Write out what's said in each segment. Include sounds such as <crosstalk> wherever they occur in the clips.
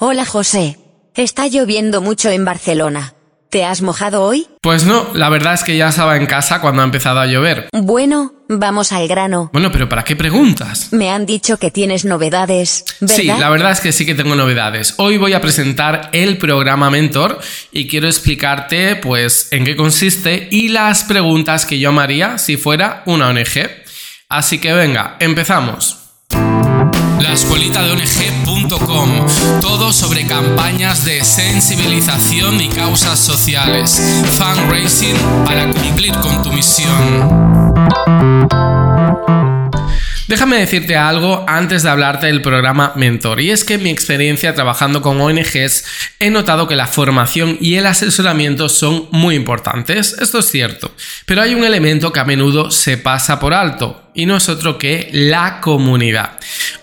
Hola José. Está lloviendo mucho en Barcelona. ¿Te has mojado hoy? Pues no, la verdad es que ya estaba en casa cuando ha empezado a llover. Bueno, vamos al grano. Bueno, pero ¿para qué preguntas? Me han dicho que tienes novedades, ¿verdad? Sí, la verdad es que sí que tengo novedades. Hoy voy a presentar el programa Mentor y quiero explicarte pues en qué consiste y las preguntas que yo me haría si fuera una ONG. Así que venga, empezamos. La escuelita de ONG.com. Todo sobre campañas de sensibilización y causas sociales. Fundraising para cumplir con tu misión. Déjame decirte algo antes de hablarte del programa Mentor, y es que en mi experiencia trabajando con ONGs he notado que la formación y el asesoramiento son muy importantes, esto es cierto, pero hay un elemento que a menudo se pasa por alto, y no es otro que la comunidad.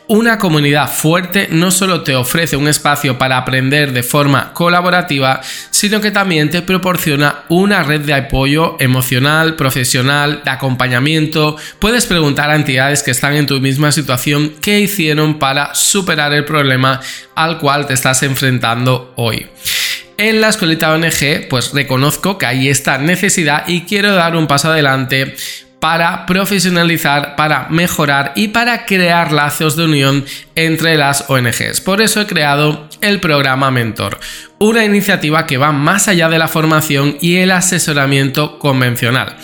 Una comunidad fuerte no solo te ofrece un espacio para aprender de forma colaborativa, sino que también te proporciona una red de apoyo emocional, profesional, de acompañamiento. Puedes preguntar a entidades que están en tu misma situación qué hicieron para superar el problema al cual te estás enfrentando hoy. En la escuelita ONG, pues reconozco que hay esta necesidad y quiero dar un paso adelante para profesionalizar, para mejorar y para crear lazos de unión entre las ONGs. Por eso he creado el programa Mentor, una iniciativa que va más allá de la formación y el asesoramiento convencional.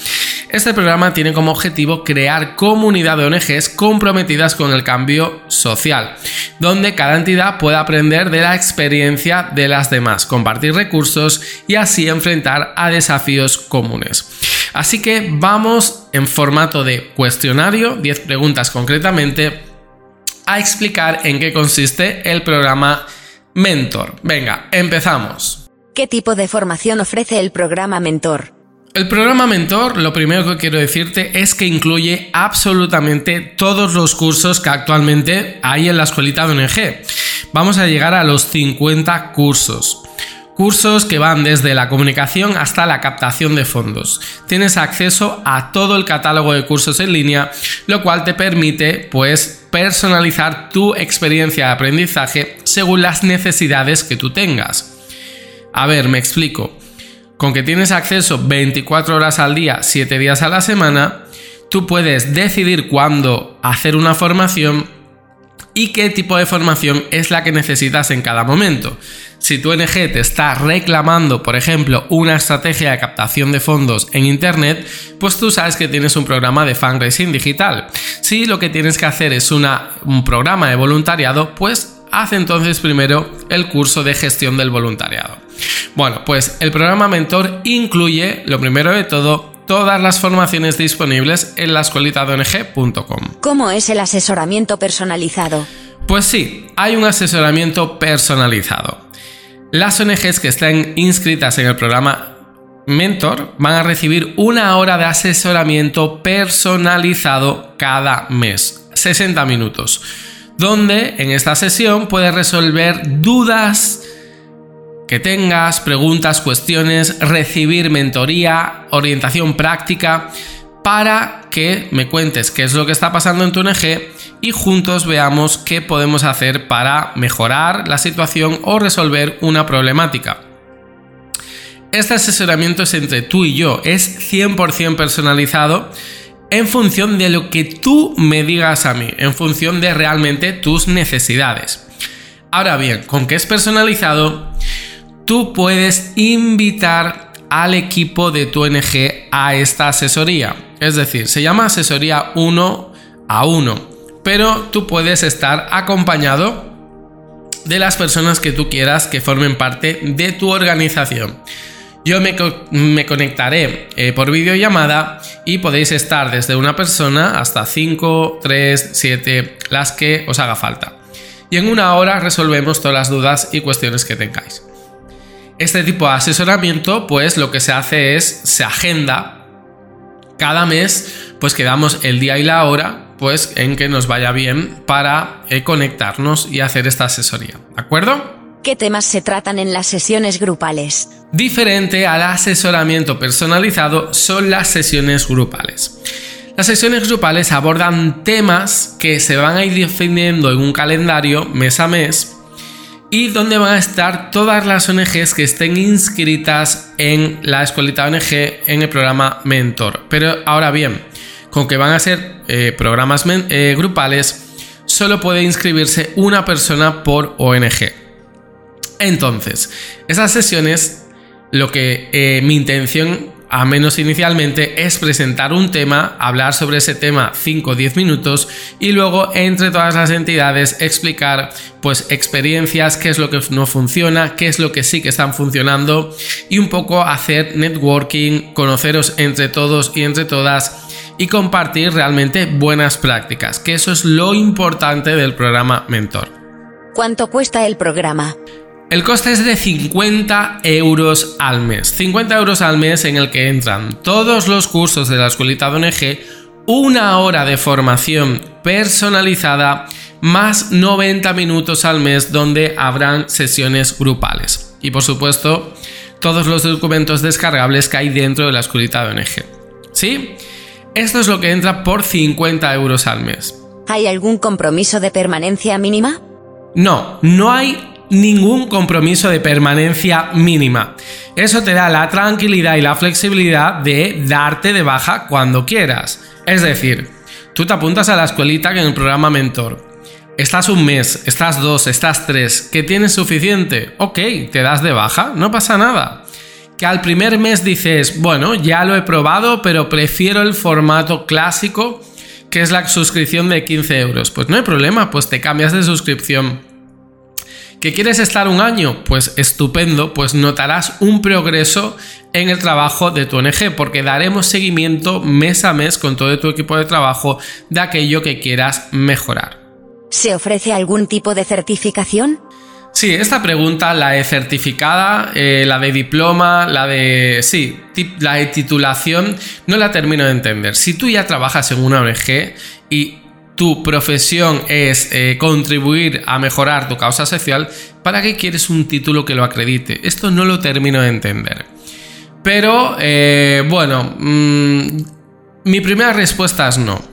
Este programa tiene como objetivo crear comunidad de ONGs comprometidas con el cambio social, donde cada entidad pueda aprender de la experiencia de las demás, compartir recursos y así enfrentar a desafíos comunes. Así que vamos en formato de cuestionario, 10 preguntas concretamente, a explicar en qué consiste el programa Mentor. Venga, empezamos. ¿Qué tipo de formación ofrece el programa Mentor? El programa Mentor, lo primero que quiero decirte es que incluye absolutamente todos los cursos que actualmente hay en la escuelita de ONG. Vamos a llegar a los 50 cursos. Cursos que van desde la comunicación hasta la captación de fondos. Tienes acceso a todo el catálogo de cursos en línea, lo cual te permite pues personalizar tu experiencia de aprendizaje según las necesidades que tú tengas. A ver, me explico. Con que tienes acceso 24 horas al día, 7 días a la semana, tú puedes decidir cuándo hacer una formación y qué tipo de formación es la que necesitas en cada momento. Si tu ONG te está reclamando, por ejemplo, una estrategia de captación de fondos en Internet, pues tú sabes que tienes un programa de fundraising digital. Si lo que tienes que hacer es un programa de voluntariado, pues haz entonces primero el curso de gestión del voluntariado. Bueno, pues el programa Mentor incluye, lo primero de todo, todas las formaciones disponibles en la escuelita ¿Cómo es el asesoramiento personalizado? Pues sí, hay un asesoramiento personalizado. Las ONGs que están inscritas en el programa Mentor van a recibir una hora de asesoramiento personalizado cada mes, 60 minutos, donde en esta sesión puedes resolver dudas, que tengas, preguntas, cuestiones, recibir mentoría, orientación práctica, para que me cuentes qué es lo que está pasando en tu ONG y juntos veamos qué podemos hacer para mejorar la situación o resolver una problemática. Este asesoramiento es entre tú y yo, es 100% personalizado en función de lo que tú me digas a mí, en función de realmente tus necesidades. Ahora bien, con que es personalizado, tú puedes invitar al equipo de tu ONG a esta asesoría. Es decir, se llama asesoría 1 a 1, pero tú puedes estar acompañado de las personas que tú quieras que formen parte de tu organización. Yo me, conectaré eh, por videollamada y podéis estar desde una persona hasta 5, 3, 7, las que os haga falta. Y en una hora resolvemos todas las dudas y cuestiones que tengáis. Este tipo de asesoramiento, pues lo que se hace es, se agenda cada mes, pues quedamos el día y la hora, pues en que nos vaya bien para eh, conectarnos y hacer esta asesoría. ¿De acuerdo? ¿Qué temas se tratan en las sesiones grupales? Diferente al asesoramiento personalizado son las sesiones grupales. Las sesiones grupales abordan temas que se van a ir definiendo en un calendario mes a mes y donde van a estar todas las ONGs que estén inscritas en la escuelita ONG en el programa Mentor. Pero ahora bien, con que van a ser eh, programas eh, grupales, solo puede inscribirse una persona por ONG. Entonces, esas sesiones, lo que eh, mi intención a menos inicialmente, es presentar un tema, hablar sobre ese tema 5 o 10 minutos y luego entre todas las entidades explicar pues experiencias, qué es lo que no funciona, qué es lo que sí que están funcionando y un poco hacer networking, conoceros entre todos y entre todas y compartir realmente buenas prácticas, que eso es lo importante del programa Mentor. ¿Cuánto cuesta el programa? El coste es de 50 euros al mes. 50 euros al mes en el que entran todos los cursos de la escuelita de ONG, una hora de formación personalizada, más 90 minutos al mes donde habrán sesiones grupales. Y por supuesto, todos los documentos descargables que hay dentro de la escuelita de ONG. ¿Sí? Esto es lo que entra por 50 euros al mes. ¿Hay algún compromiso de permanencia mínima? No, no hay ningún compromiso de permanencia mínima. Eso te da la tranquilidad y la flexibilidad de darte de baja cuando quieras. Es decir, tú te apuntas a la escuelita que en el programa Mentor. Estás un mes, estás dos, estás tres, que tienes suficiente. Ok, te das de baja, no pasa nada. Que al primer mes dices, bueno, ya lo he probado, pero prefiero el formato clásico, que es la suscripción de 15 euros. Pues no hay problema, pues te cambias de suscripción ¿Que quieres estar un año? Pues estupendo, pues notarás un progreso en el trabajo de tu ONG, porque daremos seguimiento mes a mes con todo tu equipo de trabajo de aquello que quieras mejorar. ¿Se ofrece algún tipo de certificación? Sí, esta pregunta, la de certificada, eh, la de diploma, la de... Sí, la de titulación, no la termino de entender. Si tú ya trabajas en una ONG y tu profesión es eh, contribuir a mejorar tu causa social, ¿para qué quieres un título que lo acredite? Esto no lo termino de entender. Pero, eh, bueno, mm, mi primera respuesta es no.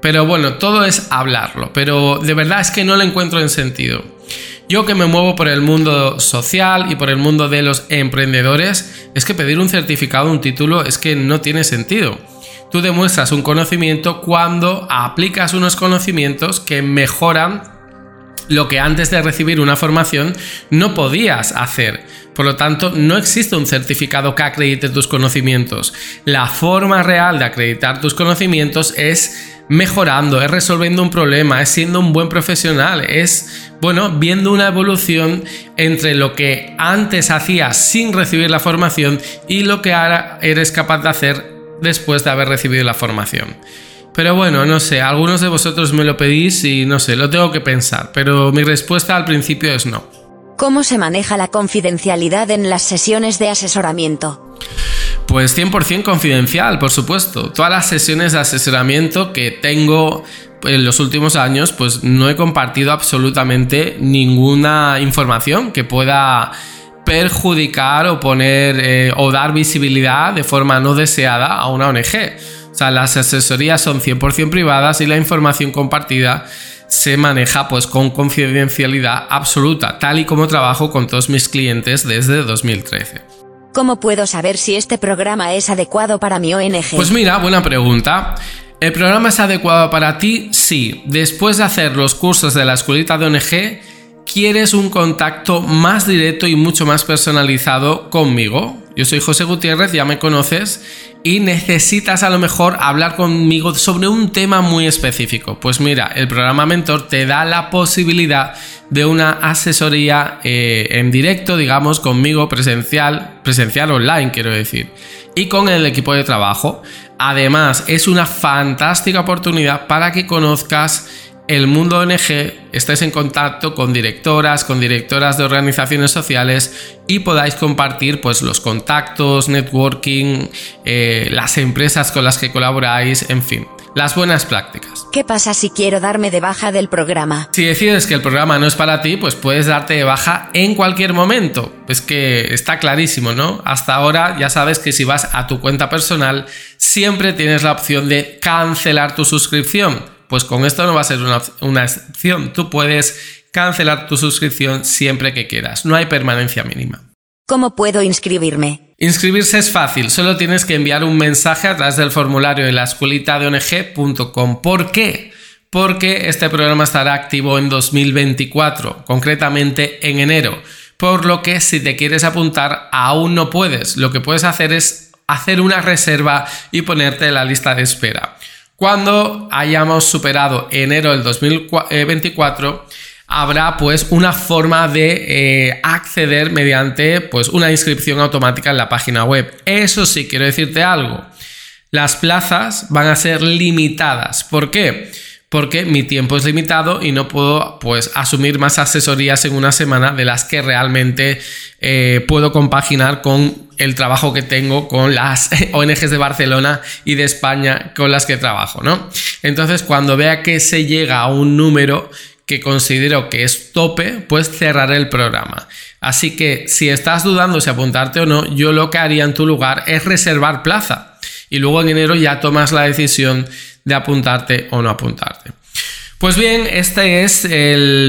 Pero bueno, todo es hablarlo. Pero de verdad es que no lo encuentro en sentido. Yo que me muevo por el mundo social y por el mundo de los emprendedores, es que pedir un certificado, un título, es que no tiene sentido. Tú demuestras un conocimiento cuando aplicas unos conocimientos que mejoran lo que antes de recibir una formación no podías hacer. Por lo tanto, no existe un certificado que acredite tus conocimientos. La forma real de acreditar tus conocimientos es mejorando, es resolviendo un problema, es siendo un buen profesional, es, bueno, viendo una evolución entre lo que antes hacías sin recibir la formación y lo que ahora eres capaz de hacer después de haber recibido la formación. Pero bueno, no sé, algunos de vosotros me lo pedís y no sé, lo tengo que pensar, pero mi respuesta al principio es no. ¿Cómo se maneja la confidencialidad en las sesiones de asesoramiento? Pues 100% confidencial, por supuesto. Todas las sesiones de asesoramiento que tengo en los últimos años, pues no he compartido absolutamente ninguna información que pueda perjudicar o poner eh, o dar visibilidad de forma no deseada a una ONG. O sea, las asesorías son 100% privadas y la información compartida se maneja pues con confidencialidad absoluta, tal y como trabajo con todos mis clientes desde 2013. ¿Cómo puedo saber si este programa es adecuado para mi ONG? Pues mira, buena pregunta. ¿El programa es adecuado para ti? Sí. Después de hacer los cursos de la escuelita de ONG, quieres un contacto más directo y mucho más personalizado conmigo. Yo soy José Gutiérrez, ya me conoces, y necesitas a lo mejor hablar conmigo sobre un tema muy específico. Pues mira, el programa Mentor te da la posibilidad de una asesoría eh, en directo, digamos, conmigo presencial, presencial online, quiero decir, y con el equipo de trabajo. Además, es una fantástica oportunidad para que conozcas el mundo ONG estés en contacto con directoras, con directoras de organizaciones sociales y podáis compartir pues, los contactos, networking, eh, las empresas con las que colaboráis, en fin, las buenas prácticas. ¿Qué pasa si quiero darme de baja del programa? Si decides que el programa no es para ti, pues puedes darte de baja en cualquier momento. Es que está clarísimo, ¿no? Hasta ahora ya sabes que si vas a tu cuenta personal, siempre tienes la opción de cancelar tu suscripción pues con esto no va a ser una, una excepción. Tú puedes cancelar tu suscripción siempre que quieras. No hay permanencia mínima. ¿Cómo puedo inscribirme? Inscribirse es fácil, solo tienes que enviar un mensaje a través del formulario en la escuelita de ONG.com. ¿Por qué? Porque este programa estará activo en 2024, concretamente en enero. Por lo que si te quieres apuntar aún no puedes. Lo que puedes hacer es hacer una reserva y ponerte en la lista de espera. Cuando hayamos superado enero del 2024, habrá pues una forma de eh, acceder mediante pues una inscripción automática en la página web. Eso sí, quiero decirte algo. Las plazas van a ser limitadas. ¿Por qué? Porque mi tiempo es limitado y no puedo pues asumir más asesorías en una semana de las que realmente eh, puedo compaginar con el trabajo que tengo con las <laughs> ONGs de Barcelona y de España con las que trabajo, ¿no? Entonces, cuando vea que se llega a un número que considero que es tope, pues cerraré el programa. Así que si estás dudando si apuntarte o no, yo lo que haría en tu lugar es reservar plaza. Y luego en enero ya tomas la decisión de apuntarte o no apuntarte. Pues bien, este es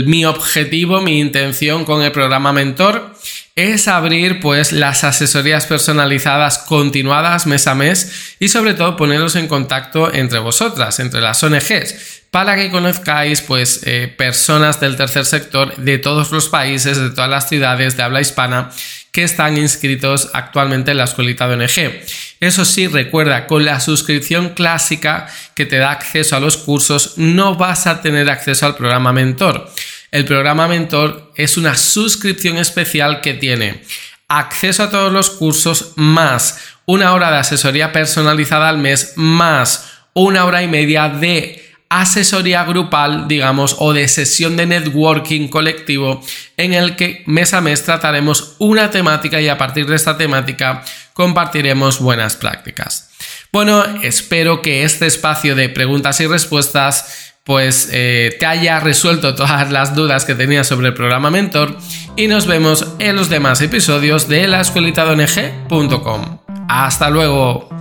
mi objetivo, mi intención con el programa Mentor es abrir pues las asesorías personalizadas continuadas mes a mes y sobre todo poneros en contacto entre vosotras, entre las ONGs, para que conozcáis pues eh, personas del tercer sector de todos los países, de todas las ciudades de habla hispana que están inscritos actualmente en la escuelita de ONG. Eso sí, recuerda, con la suscripción clásica que te da acceso a los cursos, no vas a tener acceso al programa mentor. El programa mentor es una suscripción especial que tiene acceso a todos los cursos más una hora de asesoría personalizada al mes más una hora y media de asesoría grupal, digamos, o de sesión de networking colectivo en el que mes a mes trataremos una temática y a partir de esta temática compartiremos buenas prácticas. Bueno, espero que este espacio de preguntas y respuestas pues eh, te haya resuelto <laughs> todas las dudas que tenías sobre el programa Mentor y nos vemos en los demás episodios de la escuelita Hasta luego.